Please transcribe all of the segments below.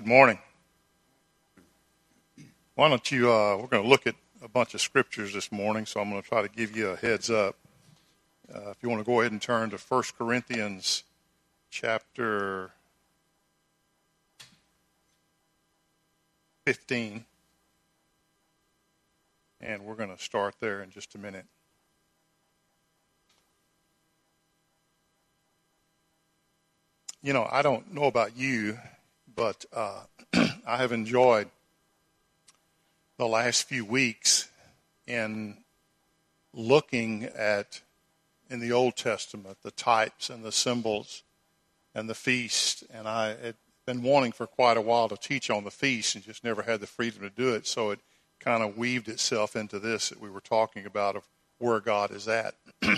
Good morning. Why don't you, uh, we're going to look at a bunch of scriptures this morning, so I'm going to try to give you a heads up. Uh, if you want to go ahead and turn to 1 Corinthians chapter 15, and we're going to start there in just a minute. You know, I don't know about you, but uh, I have enjoyed the last few weeks in looking at in the Old Testament the types and the symbols and the feast, and I had been wanting for quite a while to teach on the feast and just never had the freedom to do it. So it kind of weaved itself into this that we were talking about of where God is at.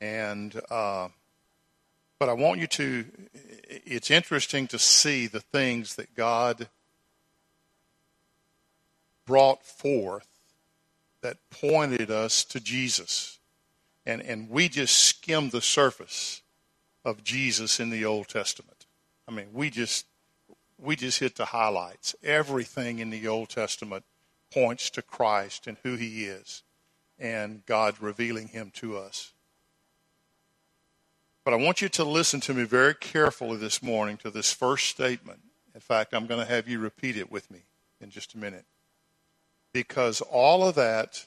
and uh, but I want you to, it's interesting to see the things that God brought forth that pointed us to Jesus. And, and we just skimmed the surface of Jesus in the Old Testament. I mean, we just, we just hit the highlights. Everything in the Old Testament points to Christ and who he is and God revealing him to us. But I want you to listen to me very carefully this morning to this first statement. In fact, I'm going to have you repeat it with me in just a minute. Because all of that,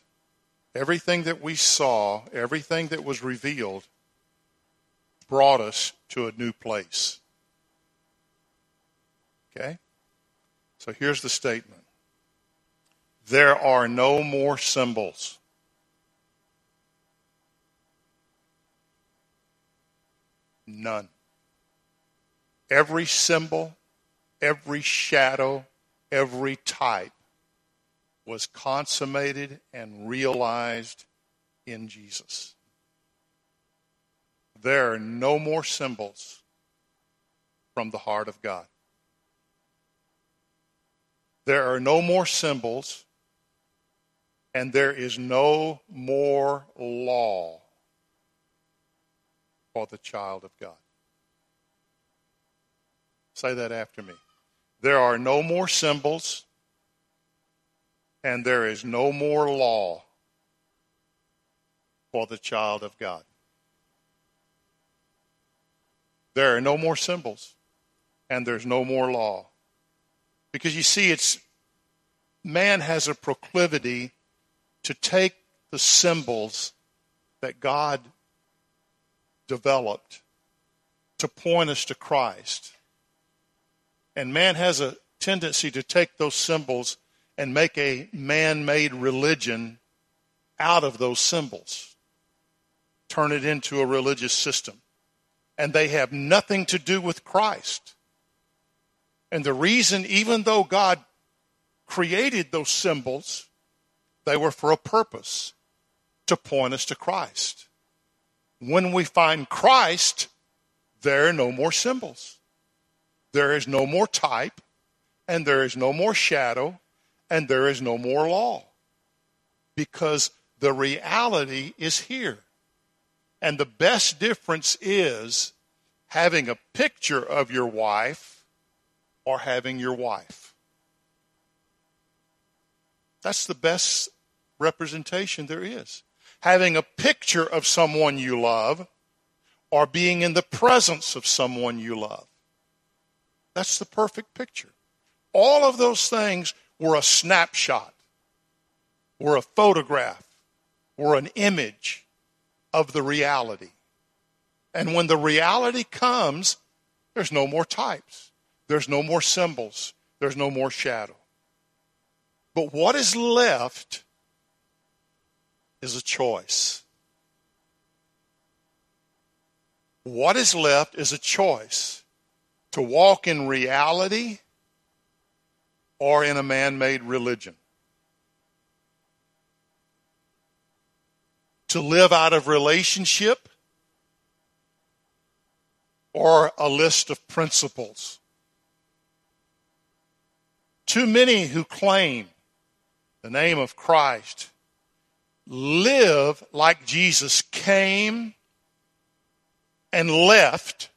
everything that we saw, everything that was revealed, brought us to a new place. Okay? So here's the statement There are no more symbols. None. Every symbol, every shadow, every type was consummated and realized in Jesus. There are no more symbols from the heart of God. There are no more symbols, and there is no more law for the child of God. Say that after me. There are no more symbols, and there is no more law for the child of God. There are no more symbols, and there's no more law. Because you see, it's man has a proclivity to take the symbols that God developed to point us to Christ. And man has a tendency to take those symbols and make a man made religion out of those symbols, turn it into a religious system. And they have nothing to do with Christ. And the reason, even though God created those symbols, they were for a purpose to point us to Christ. When we find Christ, there are no more symbols. There is no more type, and there is no more shadow, and there is no more law. Because the reality is here. And the best difference is having a picture of your wife or having your wife. That's the best representation there is having a picture of someone you love, or being in the presence of someone you love. That's the perfect picture. All of those things were a snapshot, were a photograph, were an image of the reality. And when the reality comes, there's no more types, there's no more symbols, there's no more shadow. But what is left is a choice. What is left is a choice to walk in reality or in a man made religion. To live out of relationship or a list of principles. Too many who claim the name of Christ live like Jesus came and left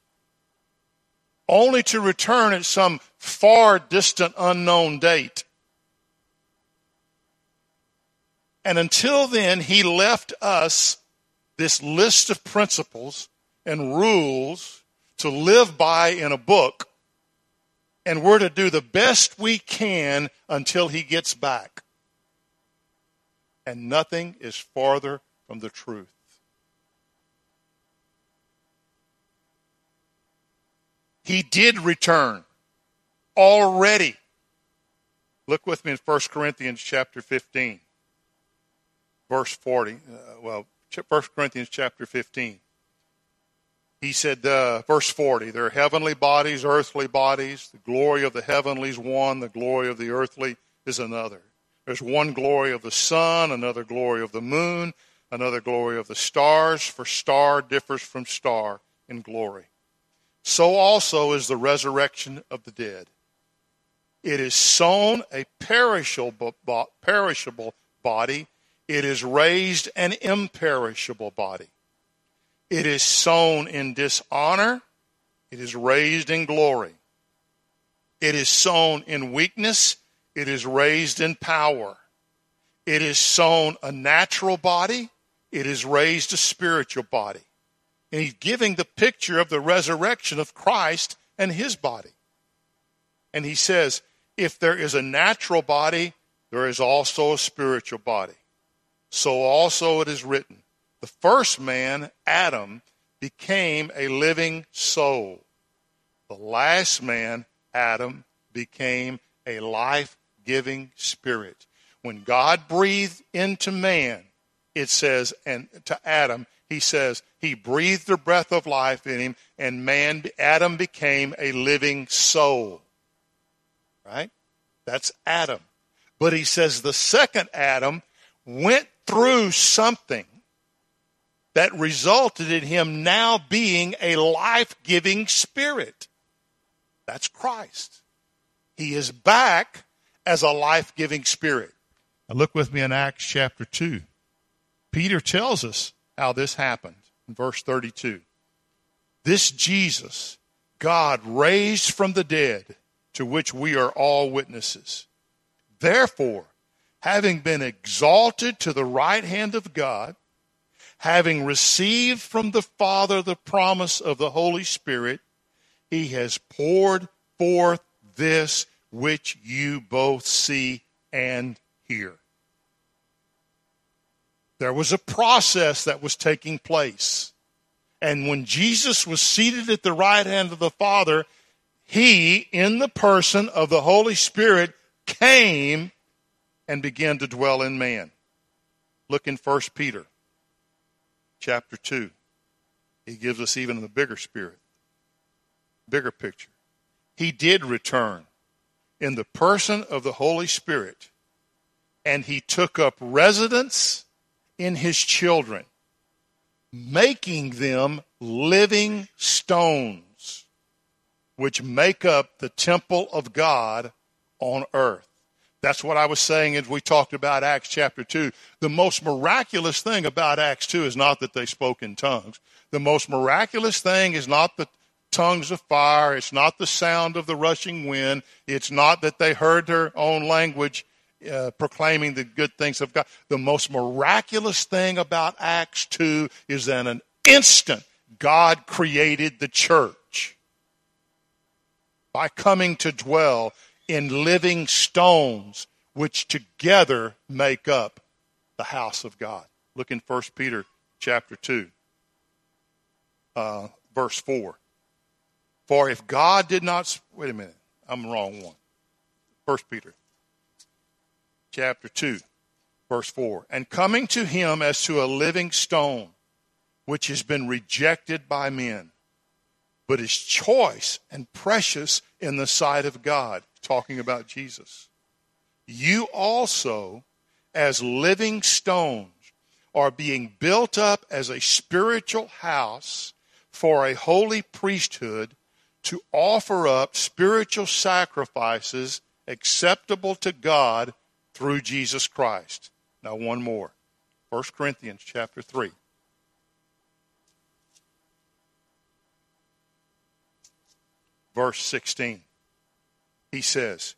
only to return at some far distant unknown date. And until then, he left us this list of principles and rules to live by in a book, and we're to do the best we can until he gets back. And nothing is farther from the truth. He did return already. Look with me in 1 Corinthians chapter 15, verse 40. Uh, well, 1 Corinthians chapter 15. He said, uh, verse 40, there are heavenly bodies, earthly bodies. The glory of the heavenlies one, the glory of the earthly is another. There's one glory of the sun, another glory of the moon, another glory of the stars, for star differs from star in glory so also is the resurrection of the dead. It is sown a perishable, perishable body, it is raised an imperishable body. It is sown in dishonor, it is raised in glory. It is sown in weakness, it is raised in power. It is sown a natural body, it is raised a spiritual body. And he's giving the picture of the resurrection of Christ and his body. And he says, if there is a natural body, there is also a spiritual body. So also it is written the first man, Adam, became a living soul. The last man, Adam, became a life giving spirit. When God breathed into man, it says, and to Adam, he says, he breathed the breath of life in him, and man, Adam became a living soul. Right? That's Adam. But he says the second Adam went through something that resulted in him now being a life giving spirit. That's Christ. He is back as a life giving spirit. Now look with me in Acts chapter 2. Peter tells us how this happened in verse 32. This Jesus, God raised from the dead, to which we are all witnesses. Therefore, having been exalted to the right hand of God, having received from the Father the promise of the Holy Spirit, he has poured forth this which you both see and hear. There was a process that was taking place. And when Jesus was seated at the right hand of the Father, he, in the person of the Holy Spirit, came and began to dwell in man. Look in 1 Peter chapter 2. He gives us even the bigger spirit, bigger picture. He did return in the person of the Holy Spirit, and he took up residence in his children, making them living stones, which make up the temple of God on earth. That's what I was saying as we talked about Acts chapter 2. The most miraculous thing about Acts 2 is not that they spoke in tongues. The most miraculous thing is not the tongues of fire. It's not the sound of the rushing wind. It's not that they heard their own language uh, proclaiming the good things of God. The most miraculous thing about Acts 2 is that in an instant, God created the church by coming to dwell in living stones, which together make up the house of God. Look in 1 Peter chapter 2, uh, verse 4. For if God did not, wait a minute, I'm wrong one. 1 Peter chapter 2, verse 4. And coming to him as to a living stone, which has been rejected by men, but is choice and precious in the sight of God, talking about Jesus. You also, as living stones, are being built up as a spiritual house for a holy priesthood to offer up spiritual sacrifices acceptable to God through Jesus Christ. Now, one more 1 Corinthians chapter 3. verse 16. He says,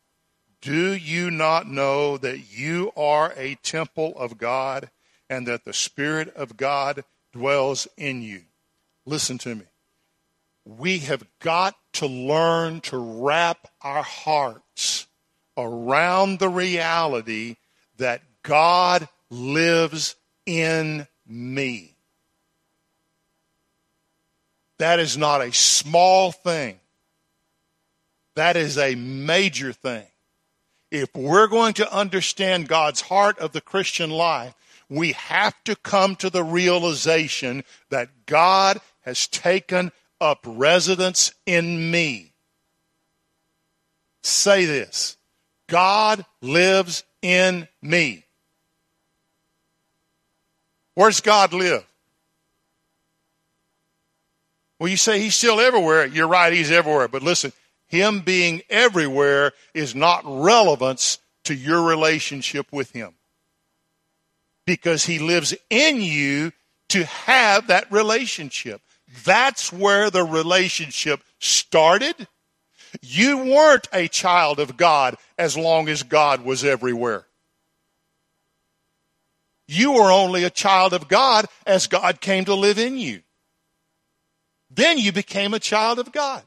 Do you not know that you are a temple of God and that the Spirit of God dwells in you? Listen to me. We have got to learn to wrap our hearts around the reality that God lives in me. That is not a small thing. That is a major thing. If we're going to understand God's heart of the Christian life, we have to come to the realization that God has taken up residence in me. Say this God lives in me. Where's God live? Well, you say he's still everywhere. You're right, he's everywhere. But listen, him being everywhere is not relevance to your relationship with him. Because he lives in you to have that relationship. That's where the relationship started. You weren't a child of God as long as God was everywhere. You were only a child of God as God came to live in you. Then you became a child of God.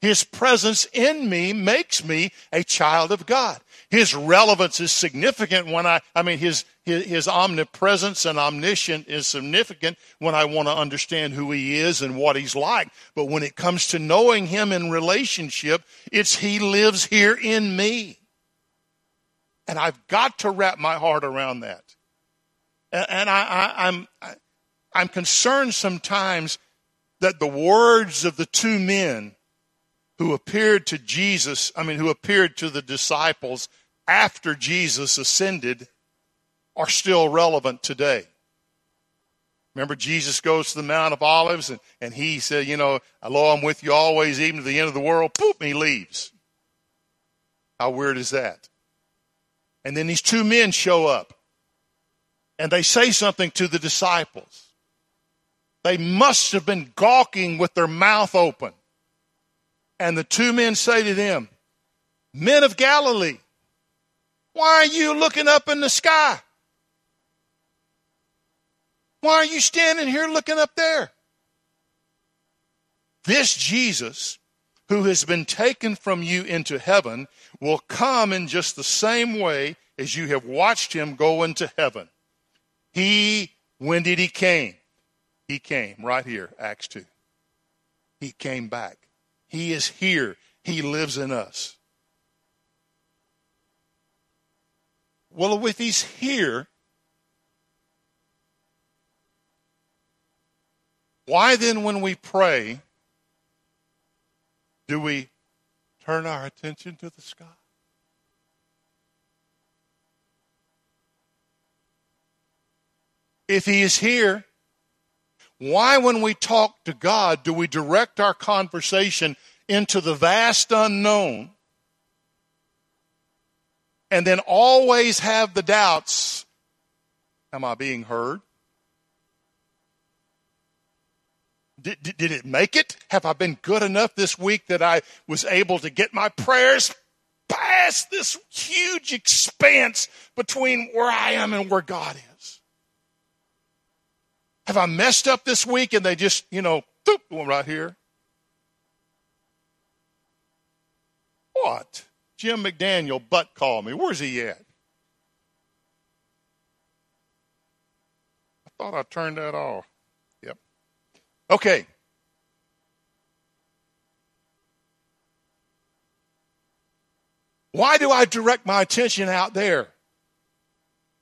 His presence in me makes me a child of God. His relevance is significant when I, I mean, his, his, his omnipresence and omniscient is significant when I want to understand who he is and what he's like. But when it comes to knowing him in relationship, it's he lives here in me. And I've got to wrap my heart around that. And, and I, I, I'm, I, I'm concerned sometimes that the words of the two men who appeared to Jesus, I mean, who appeared to the disciples after Jesus ascended, are still relevant today. Remember, Jesus goes to the Mount of Olives and, and he said, You know, lo, I'm with you always, even to the end of the world. Poop, he leaves. How weird is that? And then these two men show up and they say something to the disciples. They must have been gawking with their mouth open. And the two men say to them, Men of Galilee, why are you looking up in the sky? Why are you standing here looking up there? This Jesus, who has been taken from you into heaven, will come in just the same way as you have watched him go into heaven. He, when did he came? He came right here, Acts 2. He came back. He is here. He lives in us. Well, if he's here, why then, when we pray, do we turn our attention to the sky? If he is here, why, when we talk to God, do we direct our conversation into the vast unknown and then always have the doubts Am I being heard? Did, did, did, it make it? Have I been good enough this week that I was able to get my prayers past this huge expanse between where I am and where God is? Have I messed up this week and they just, you know, boop, one right here? What? Jim McDaniel butt called me. Where's he at? I thought I turned that off. Okay. Why do I direct my attention out there?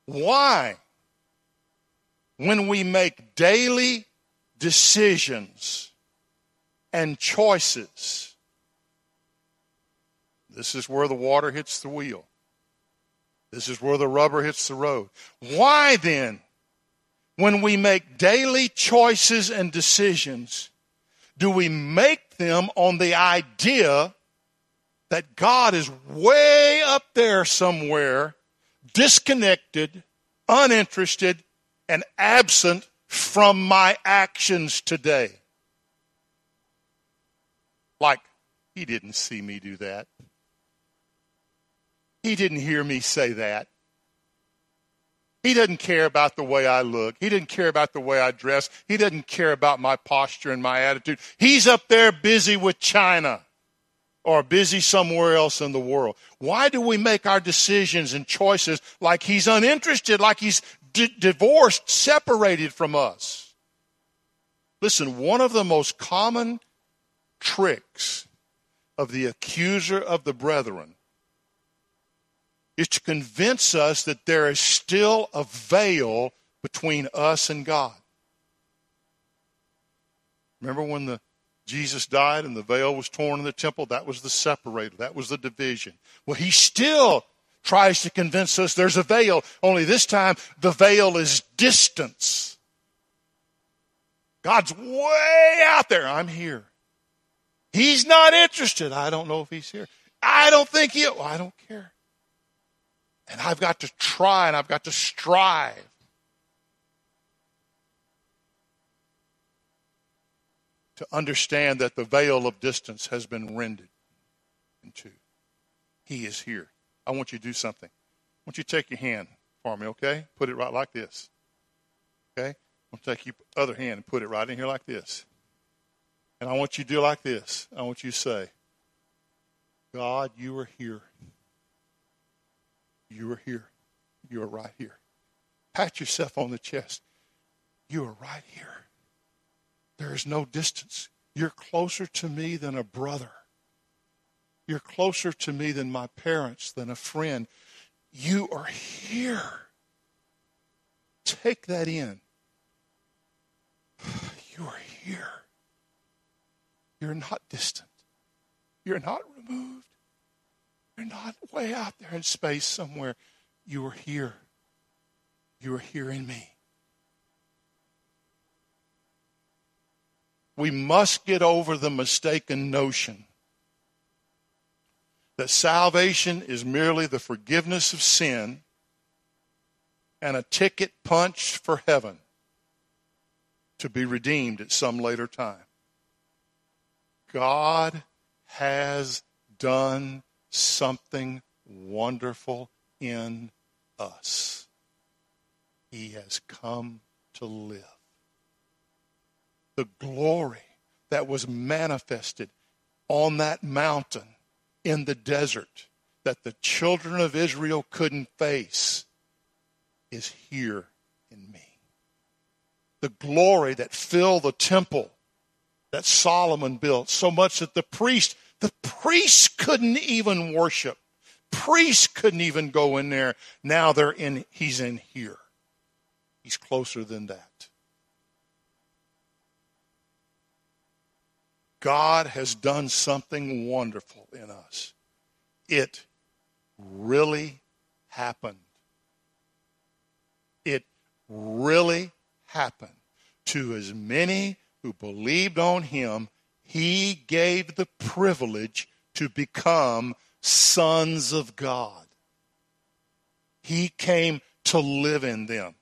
Why? when we make daily decisions and choices. This is where the water hits the wheel. This is where the rubber hits the road. Why then, when we make daily choices and decisions, do we make them on the idea that God is way up there somewhere, disconnected, uninterested, and absent from my actions today. Like He didn't see me do that. He didn't hear me say that. He doesn't care about the way I look. He doesn't care about the way I dress. He doesn't care about my posture and my attitude. He's up there busy with China or busy somewhere else in the world. Why do we make our decisions and choices like he's uninterested, like he's d- divorced, separated from us? Listen, one of the most common tricks of the accuser of the brethren is to convince us that there is still a veil between us and God. Remember when the Jesus died and the veil was torn in the temple? That was the separator. That was the division. Well, he still tries to convince us there's a veil, only this time the veil is distance. God's way out there. I'm here. He's not interested. I don't know if he's here. I don't think he, well, I don't care. And I've got to try and I've got to strive. To understand that the veil of distance has been rended in two. He is here. I want you to do something. I want you to take your hand for me, okay? Put it right like this. Okay? I'm going to take your other hand and put it right in here like this. And I want you to do like this. I want you to say, God, you are here. You are here. You are right here. Pat yourself on the chest. You are right here. There is no distance. You're closer to me than a brother. You're closer to me than my parents, than a friend. You are here. Take that in. You are here. You're not distant. You're not removed. You're not way out there in space somewhere. You are here. You are here in me. We must get over the mistaken notion that salvation is merely the forgiveness of sin and a ticket punch for heaven to be redeemed at some later time. God has done something wonderful in us. He has come to live. The glory that was manifested on that mountain in the desert that the children of Israel couldn't face is here in me. The glory that filled the temple that Solomon built so much that the priest the priests couldn't even worship. Priests couldn't even go in there. Now they're in, he's in here. He's closer than that. God has done something wonderful in us. It really happened. It really happened to as many who believed on him he gave the privilege to become sons of God. He came to live in them.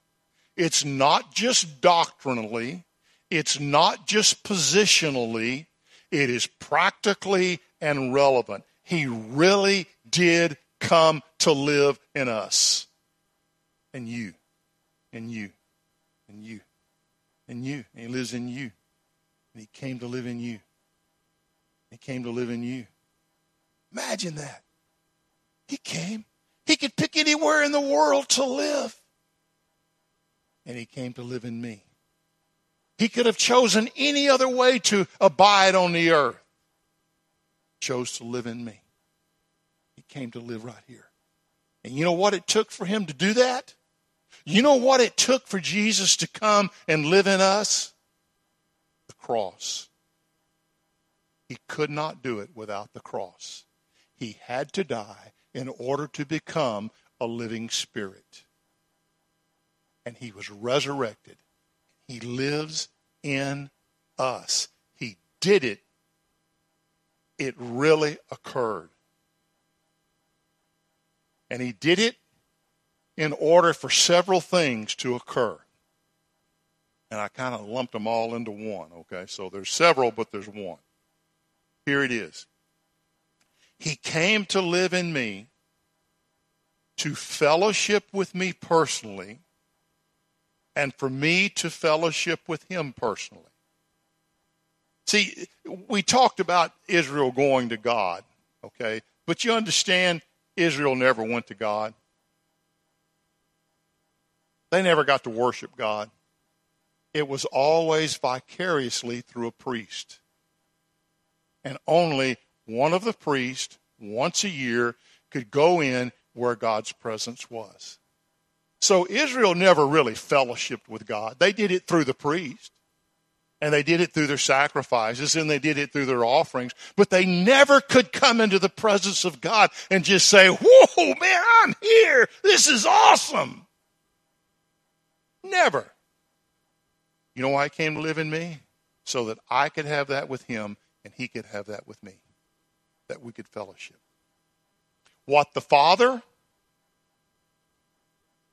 It's not just doctrinally, it's not just positionally, it is practically and relevant. He really did come to live in us. And you, and you, and you, and you. And he lives in you. And he came to live in you. He came to live in you. Imagine that. He came. He could pick anywhere in the world to live. And he came to live in me. He could have chosen any other way to abide on the earth. Chose to live in me. He came to live right here. And you know what it took for him to do that? You know what it took for Jesus to come and live in us? The cross. He could not do it without the cross. He had to die in order to become a living spirit. And he was resurrected. He lives in us. He did it. It really occurred. And he did it in order for several things to occur. And I kind of lumped them all into one, okay? So there's several, but there's one. Here it is. He came to live in me, to fellowship with me personally, and for me to fellowship with him personally. See, we talked about Israel going to God, okay? But you understand, Israel never went to God. They never got to worship God. It was always vicariously through a priest. And only one of the priests, once a year, could go in where God's presence was. So Israel never really fellowshipped with God. They did it through the priest. And they did it through their sacrifices and they did it through their offerings, but they never could come into the presence of God and just say, Whoa, man, I'm here. This is awesome. Never. You know why he came to live in me? So that I could have that with him and he could have that with me. That we could fellowship. What the Father,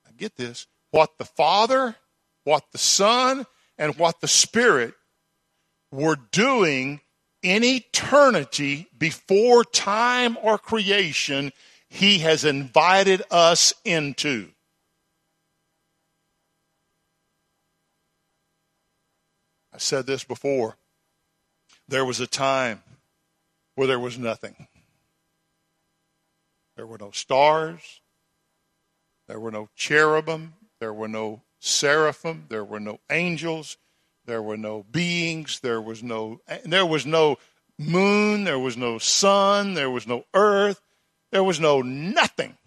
I get this, what the Father, what the Son, and what the Spirit were doing in eternity before time or creation, He has invited us into. I said this before. There was a time where there was nothing. There were no stars. There were no cherubim. There were no seraphim. There were no angels. There were no beings. There was no, there was no moon. There was no sun. There was no earth. There was no nothing.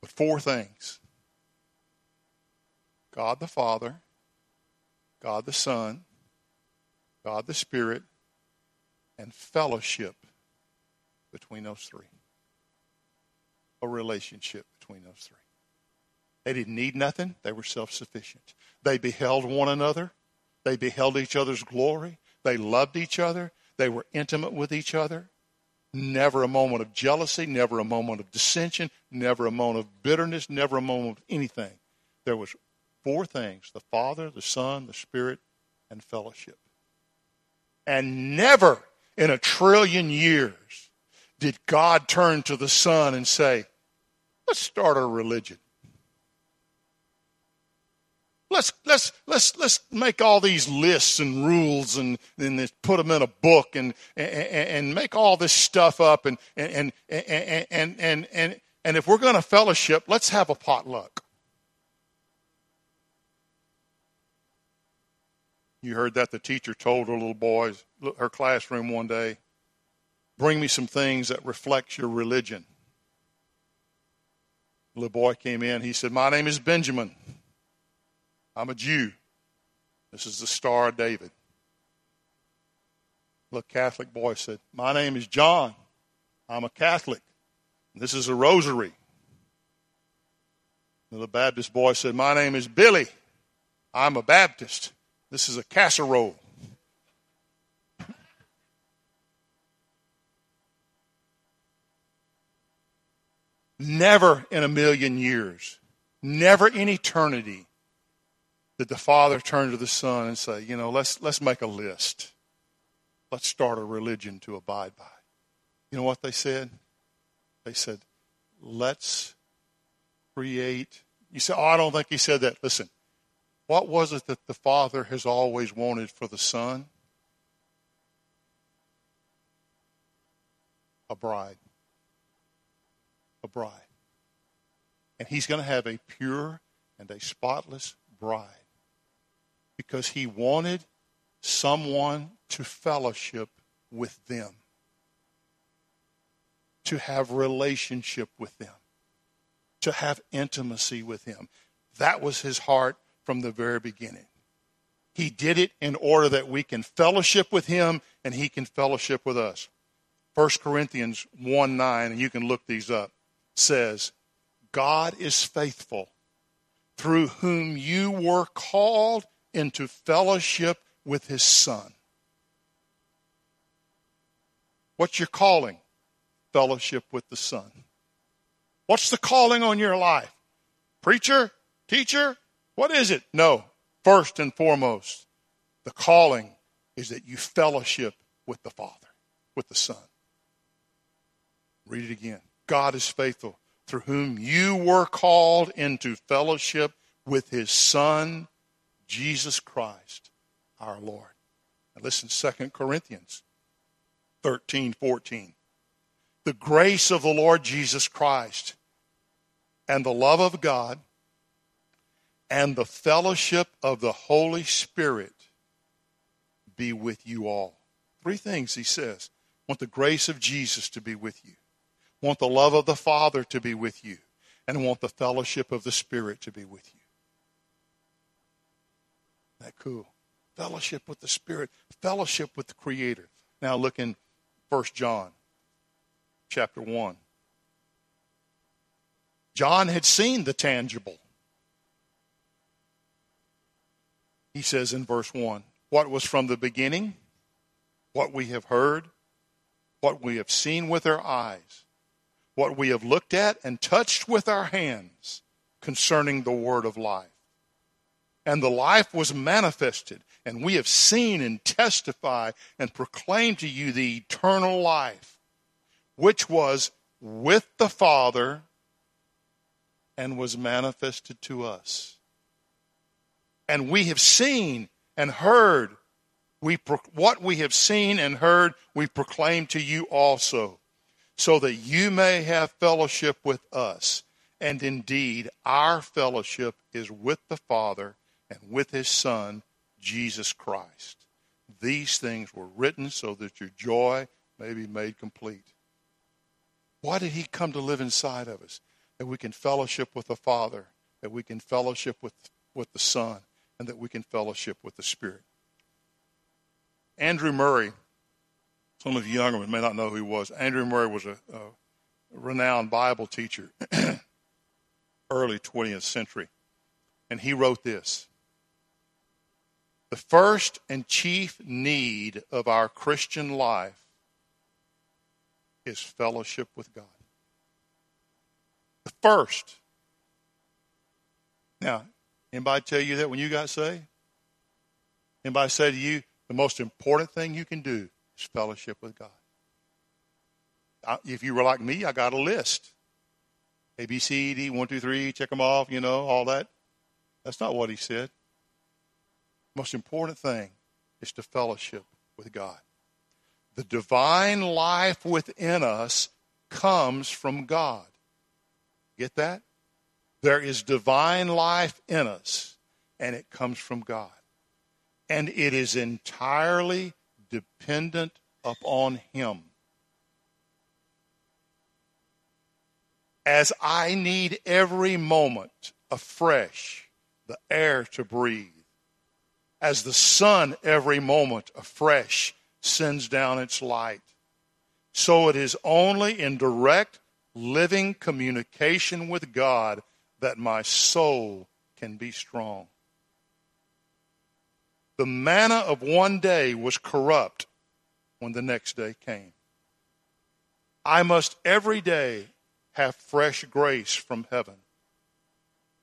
But four things God the Father, God the Son, God the Spirit, and fellowship between those three. A relationship between those three. They didn't need nothing, they were self sufficient. They beheld one another, they beheld each other's glory, they loved each other, they were intimate with each other. Never a moment of jealousy, never a moment of dissension, never a moment of bitterness, never a moment of anything. There was Four things the Father, the Son, the Spirit, and fellowship. And never in a trillion years did God turn to the Son and say, Let's start a religion. Let's, let's, let's, let's make all these lists and rules and, and put them in a book and, and, and make all this stuff up. And, and, and, and, and, and, and if we're going to fellowship, let's have a potluck. You heard that the teacher told her little boys, her classroom one day, bring me some things that reflect your religion. The little boy came in. He said, My name is Benjamin. I'm a Jew. This is the Star of David. The Catholic boy said, My name is John. I'm a Catholic. This is a rosary. The Baptist boy said, My name is Billy. I'm a Baptist. This is a casserole. Never in a million years, never in eternity, did the Father turn to the Son and say, you know, let's, let's make a list. Let's start a religion to abide by. You know what they said? They said, let's create. You say, oh, I don't think he said that. Listen, what was it that the Father has always wanted for the Son? A bride. A bride. And He's going to have a pure and a spotless bride because He wanted someone to fellowship with them, to have relationship with them, to have intimacy with Him. That was His heart from the very beginning. He did it in order that we can fellowship with him and he can fellowship with us. 1 Corinthians 1 9, and you can look these up, says, God is faithful, through whom you were called into fellowship with his Son. What's your calling? Fellowship with the Son. What's the calling on your life? Preacher? Teacher? What is it? No. First and foremost, the calling is that you fellowship with the Father. with the Son. Read it again. God is faithful, through whom you were called into fellowship with his Son, Jesus Christ, our Lord. Now listen, 2 Corinthians 13, 14. The grace of the Lord Jesus Christ and the love of God and the fellowship of the Holy Spirit be with you all. Three things he says. Want the grace of Jesus to be with you. Want the love of the Father to be with you. And want the fellowship of the Spirit to be with you. Isn't that cool? Fellowship with the Spirit, fellowship with the Creator. Now look in 1 John chapter 1. John had seen the tangible. He says in verse 1 what was from the beginning, what we have heard, what we have seen with our eyes, what we have looked at and touched with our hands concerning the word of life. And the life was manifested, and we have seen and testify and proclaim to you the eternal life, which was with the Father and was manifested to us. And we have seen and heard, we pro- what we have seen and heard, we proclaim to you also, so that you may have fellowship with us. And indeed, our fellowship is with the Father and with his Son, Jesus Christ. These things were written so that your joy may be made complete. Why did he come to live inside of us? That we can fellowship with the Father, that we can fellowship with, with the Son, and that we can fellowship with the Spirit. Andrew Murray, some of you younger ones may not know who he was. Andrew Murray was a, a renowned Bible teacher, early 20th century. And he wrote this The first and chief need of our Christian life is fellowship with God. The first. Now, Anybody tell you that when you got saved? Anybody say to you, the most important thing you can do is fellowship with God? I, if you were like me, I got a list. A, B, C, D, one, two, three, check them off, you know, all that. That's not what he said. Most important thing is to fellowship with God. The divine life within us comes from God. Get that? There is divine life in us, and it comes from God. And it is entirely dependent upon Him. As I need every moment afresh the air to breathe, as the sun every moment afresh sends down its light, so it is only in direct living communication with God that my soul can be strong. The manna of one day was corrupt when the next day came. I must every day have fresh grace from heaven,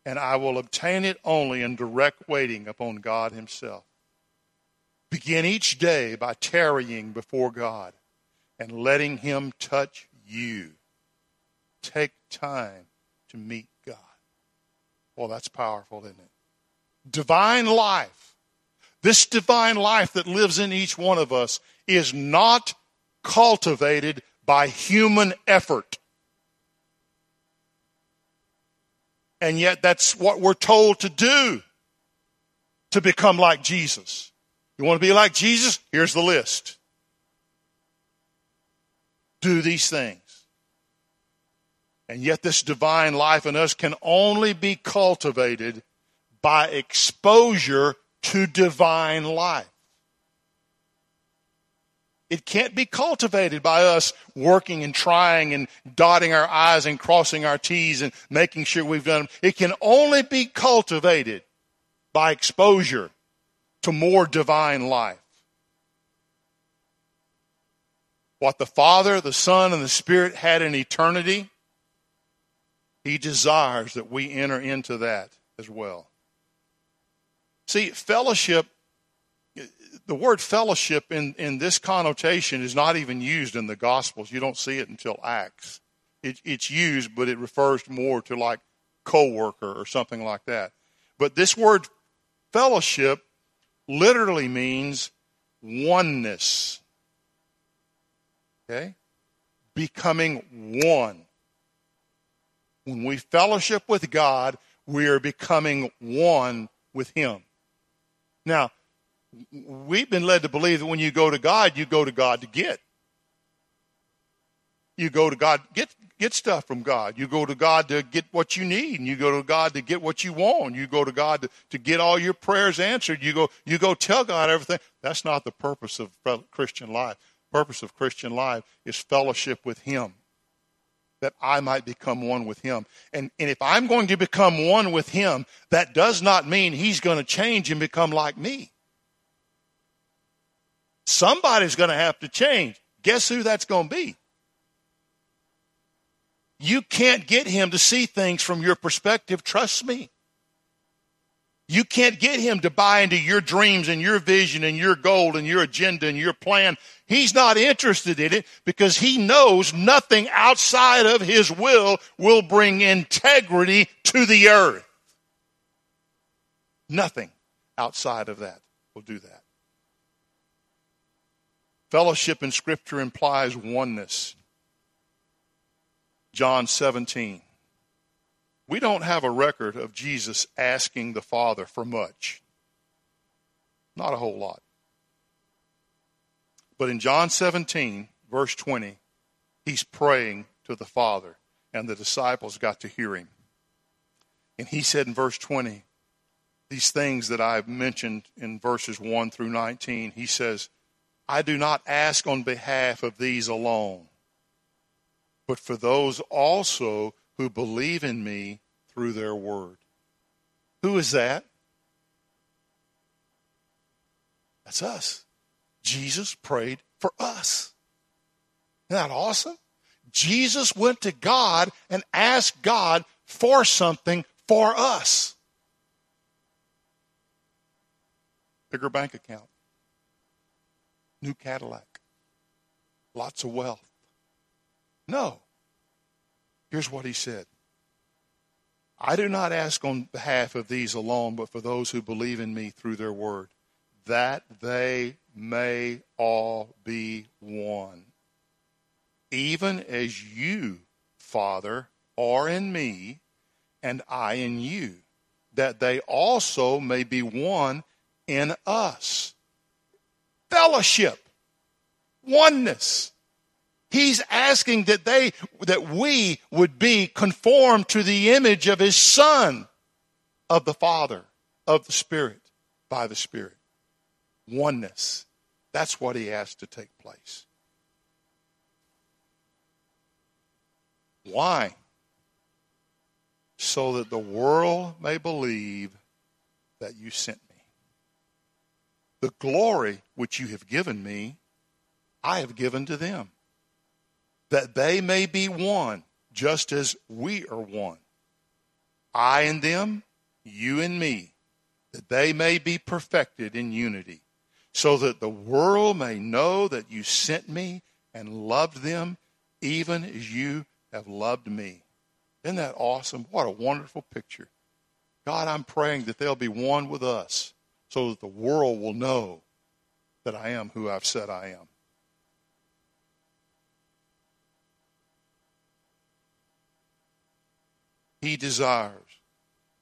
and I will obtain it only in direct waiting upon God Himself. Begin each day by tarrying before God and letting Him touch you. Take time to meet well, that's powerful, isn't it? Divine life. This divine life that lives in each one of us is not cultivated by human effort. And yet, that's what we're told to do to become like Jesus. You want to be like Jesus? Here's the list. Do these things. And yet, this divine life in us can only be cultivated by exposure to divine life. It can't be cultivated by us working and trying and dotting our I's and crossing our T's and making sure we've done. It can only be cultivated by exposure to more divine life. What the Father, the Son, and the Spirit had in eternity he desires that we enter into that as well. See, fellowship the word fellowship in, in this connotation is not even used in the Gospels. You don't see it until Acts. It, it's used, but it refers more to like co-worker or something like that. But this word fellowship literally means oneness. Okay? Becoming one. When we fellowship with God, we are becoming one with Him. Now, we've been led to believe that when you go to God, you go to God to get. You go to God, get, get stuff from God. You go to God to get what you need, and you go to God to get what you want. You go to God to, to get all your prayers answered. You go, you go tell God everything. That's not the purpose of Christian life. purpose of Christian life is fellowship with Him that I might become one with him. And, and if I'm going to become one with him, that does not mean he's going to change and become like me. Somebody's going to have to change. Guess who that's going to be? You can't get him to see things from your perspective. Trust me. You can't get him to buy into your dreams and your vision and your goal and your agenda and your plan. He's not interested in it because he knows nothing outside of his will will bring integrity to the earth. Nothing outside of that will do that. Fellowship in Scripture implies oneness. John 17. We don't have a record of Jesus asking the Father for much. Not a whole lot. But in John 17, verse 20, he's praying to the Father, and the disciples got to hear him. And he said in verse 20, these things that I've mentioned in verses 1 through 19, he says, I do not ask on behalf of these alone but for those also who believe in me through their word. Who is that? That's us. Jesus prayed for us. Isn't that awesome? Jesus went to God and asked God for something for us. Bigger bank account, new Cadillac, lots of wealth. No. Here's what he said I do not ask on behalf of these alone, but for those who believe in me through their word, that they may all be one. Even as you, Father, are in me, and I in you, that they also may be one in us. Fellowship, oneness. He's asking that they, that we would be conformed to the image of his son, of the Father, of the Spirit, by the Spirit. Oneness. That's what he asked to take place. Why? So that the world may believe that you sent me. The glory which you have given me, I have given to them that they may be one, just as we are one. I and them, you and me, that they may be perfected in unity, so that the world may know that you sent me and loved them even as you have loved me. Isn't that awesome? What a wonderful picture. God, I'm praying that they'll be one with us so that the world will know that I am who I've said I am. He desires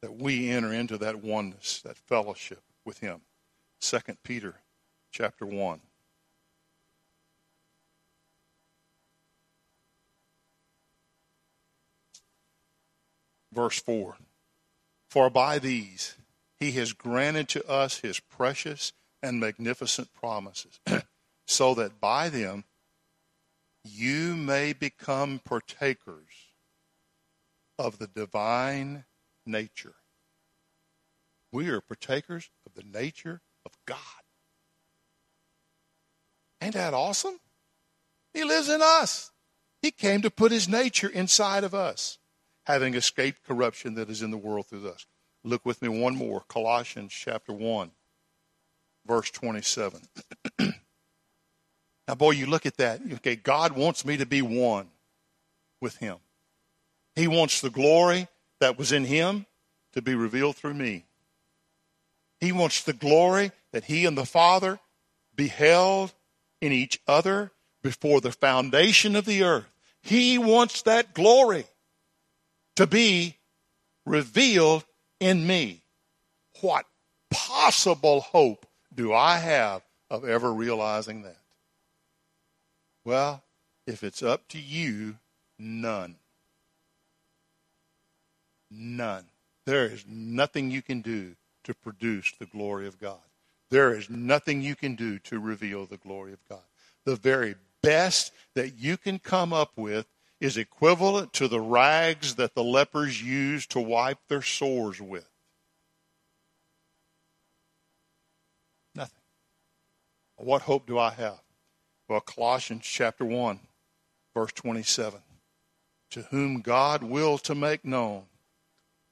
that we enter into that oneness, that fellowship with Him. 2 Peter chapter 1. Verse 4 For by these he has granted to us his precious and magnificent promises, so that by them you may become partakers of the divine nature. We are partakers of the nature of God. Ain't that awesome? He lives in us. He came to put his nature inside of us, having escaped corruption that is in the world through us. Look with me one more Colossians chapter 1, verse 27. now, boy, you look at that. Okay, God wants me to be one with Him. He wants the glory that was in Him to be revealed through me. He wants the glory that He and the Father beheld in each other before the foundation of the earth. He wants that glory to be revealed in me. What possible hope do I have of ever realizing that? Well, if it's up to you, none. None. There is nothing you can do to produce the glory of God. There is nothing you can do to reveal the glory of God. The very best that you can come up with is equivalent to the rags that the lepers used to wipe their sores with. Nothing. What hope do I have? Well, Colossians chapter 1, verse 27. To whom God will to make known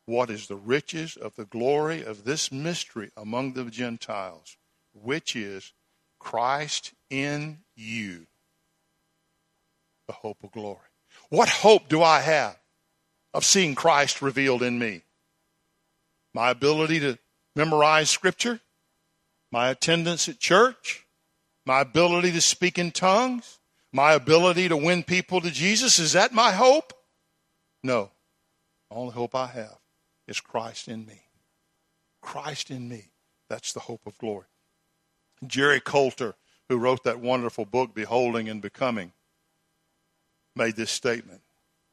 what is the riches of the glory of this mystery among the Gentiles, which is Christ in you, the hope of glory. What hope do I have of seeing Christ revealed in me? My ability to memorize Scripture, my attendance at church, my ability to speak in tongues, my ability to win people to Jesus. Is that my hope? No. The only hope I have is Christ in me. Christ in me. That's the hope of glory. Jerry Coulter, who wrote that wonderful book, Beholding and Becoming, made this statement.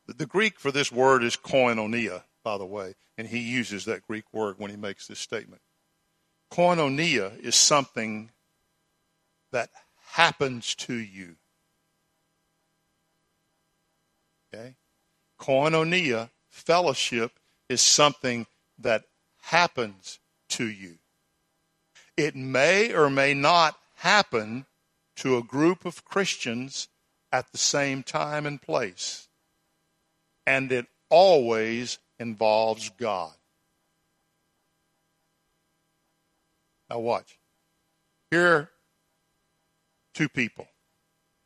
The Greek for this word is koinonia, by the way, and he uses that Greek word when he makes this statement. Koinonia is something that happens to you. Okay? Koinonia, fellowship, is something that happens to you. It may or may not happen to a group of Christians at the same time and place. And it always involves God. Now, watch. Here are two people,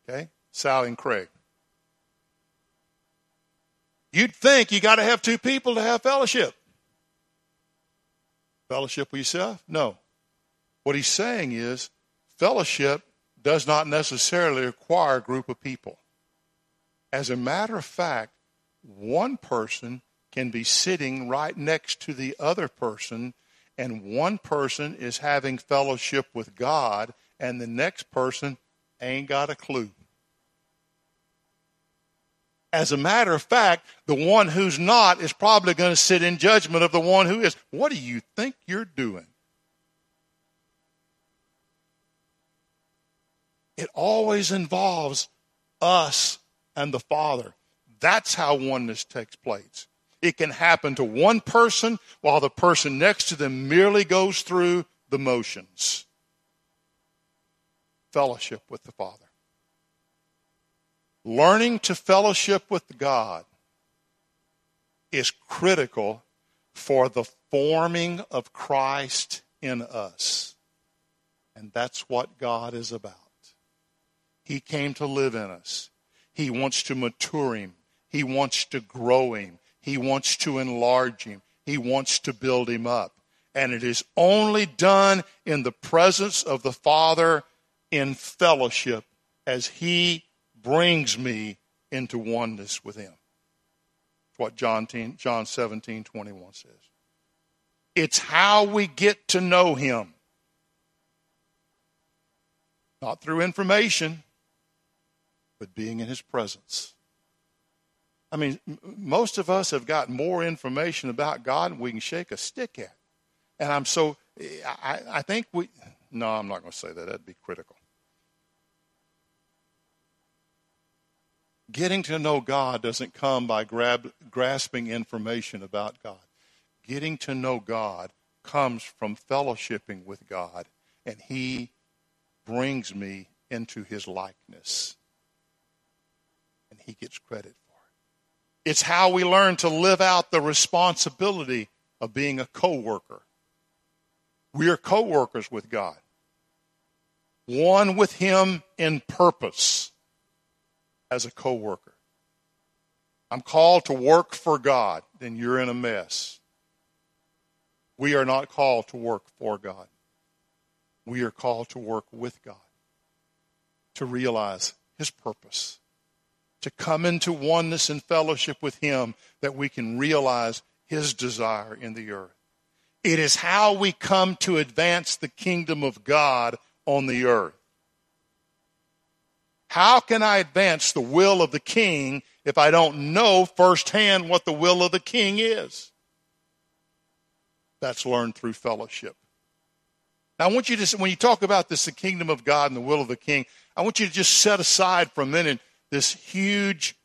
okay? Sally and Craig. You'd think you got to have two people to have fellowship. Fellowship with yourself? No. What he's saying is fellowship does not necessarily require a group of people. As a matter of fact, one person can be sitting right next to the other person, and one person is having fellowship with God, and the next person ain't got a clue. As a matter of fact, the one who's not is probably going to sit in judgment of the one who is. What do you think you're doing? It always involves us and the Father. That's how oneness takes place. It can happen to one person while the person next to them merely goes through the motions. Fellowship with the Father. Learning to fellowship with God is critical for the forming of Christ in us. And that's what God is about. He came to live in us. He wants to mature him. He wants to grow him. He wants to enlarge him. He wants to build him up. And it is only done in the presence of the Father in fellowship as he brings me into oneness with him. That's what John, 10, John 17, 21 says. It's how we get to know him. Not through information, but being in his presence. I mean, most of us have got more information about God than we can shake a stick at. And I'm so, I, I think we, no, I'm not going to say that. That'd be critical. Getting to know God doesn't come by grab, grasping information about God. Getting to know God comes from fellowshipping with God, and He brings me into His likeness and he gets credit for it. It's how we learn to live out the responsibility of being a co-worker. We are co-workers with God. one with him in purpose as a co worker. I'm called to work for God, then you're in a mess. We are not called to work for God. We are called to work with God, to realize His purpose, to come into oneness and fellowship with Him that we can realize His desire in the earth. It is how we come to advance the kingdom of God on the earth. How can I advance the will of the king if I don't know firsthand what the will of the king is? That's learned through fellowship. Now, I want you to, when you talk about this, the kingdom of God and the will of the king, I want you to just set aside for a minute this huge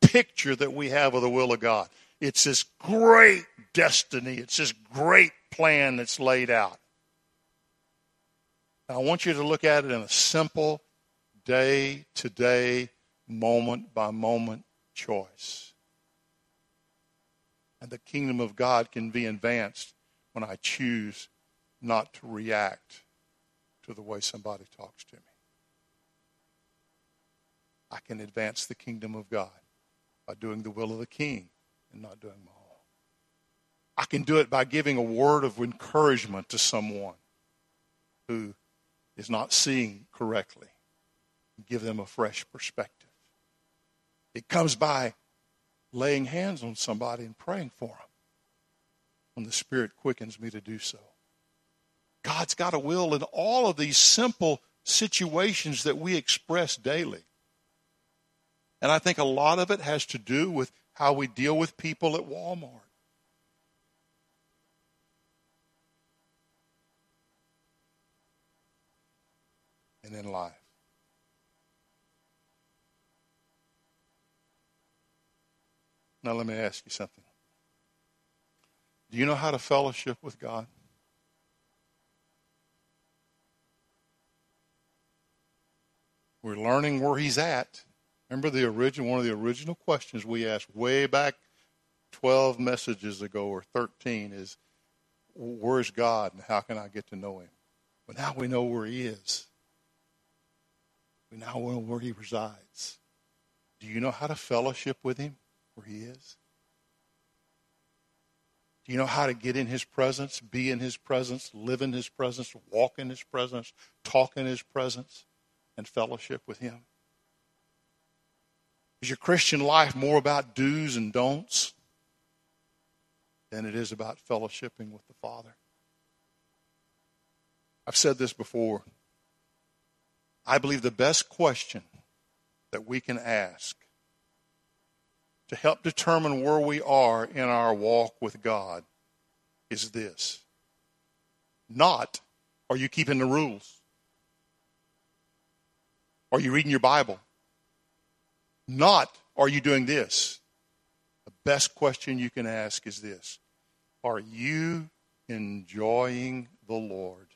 picture that we have of the will of God. It's this great destiny, it's this great plan that's laid out. Now, I want you to look at it in a simple, day to day, moment by moment choice. And the kingdom of God can be advanced when I choose not to react to the way somebody talks to me. I can advance the kingdom of God by doing the will of the king and not doing my own. I can do it by giving a word of encouragement to someone who is not seeing correctly give them a fresh perspective. It comes by laying hands on somebody and praying for them when the Spirit quickens me to do so. God's got a will in all of these simple situations that we express daily. And I think a lot of it has to do with how we deal with people at Walmart. And in life. Now, let me ask you something. Do you know how to fellowship with God? We're learning where He's at. Remember the original one of the original questions we asked way back 12 messages ago or 13 is where's God and how can I get to know him? But now we know where he is. We now know where he resides. Do you know how to fellowship with him? Where He is? Do you know how to get in His presence, be in His presence, live in His presence, walk in His presence, talk in His presence, and fellowship with Him? Is your Christian life more about do's and don'ts than it is about fellowshipping with the Father? I've said this before. I believe the best question that we can ask to help determine where we are in our walk with God is this. Not, are you keeping the rules? Are you reading your Bible? Not, are you doing this? The best question you can ask is this Are you enjoying the Lord?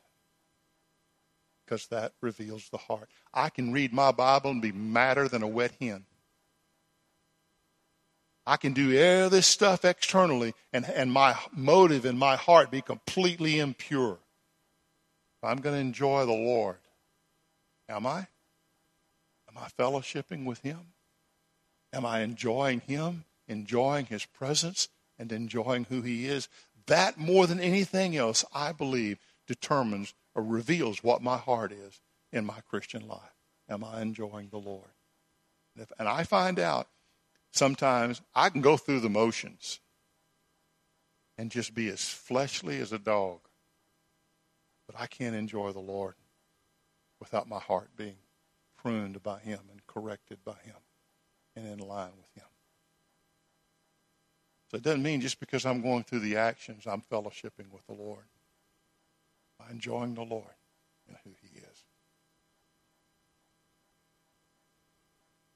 Because that reveals the heart. I can read my Bible and be madder than a wet hen. I can do all this stuff externally and, and my motive and my heart be completely impure. I'm going to enjoy the Lord. Am I? Am I fellowshipping with Him? Am I enjoying Him, enjoying His presence, and enjoying who He is? That, more than anything else, I believe, determines or reveals what my heart is in my Christian life. Am I enjoying the Lord? And, if, and I find out sometimes I can go through the motions and just be as fleshly as a dog. But I can't enjoy the Lord without my heart being pruned by Him and corrected by Him and in line with Him. So it doesn't mean just because I'm going through the actions, I'm fellowshipping with the Lord. I'm enjoying the Lord and who He is.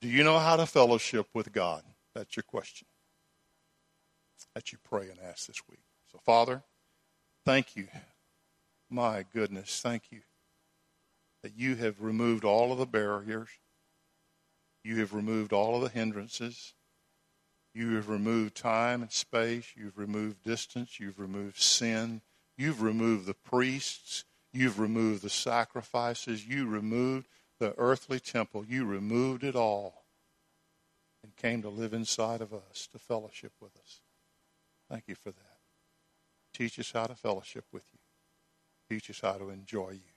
Do you know how to fellowship with God? That's your question. That you pray and ask this week. So, Father, thank you. My goodness, thank you that you have removed all of the barriers. You have removed all of the hindrances. You have removed time and space. You've removed distance. You've removed sin. You've removed the priests. You've removed the sacrifices. You removed the earthly temple. You removed it all and came to live inside of us, to fellowship with us. Thank you for that. Teach us how to fellowship with you. Teach us how to enjoy you.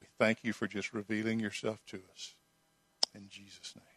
We thank you for just revealing yourself to us. In Jesus' name.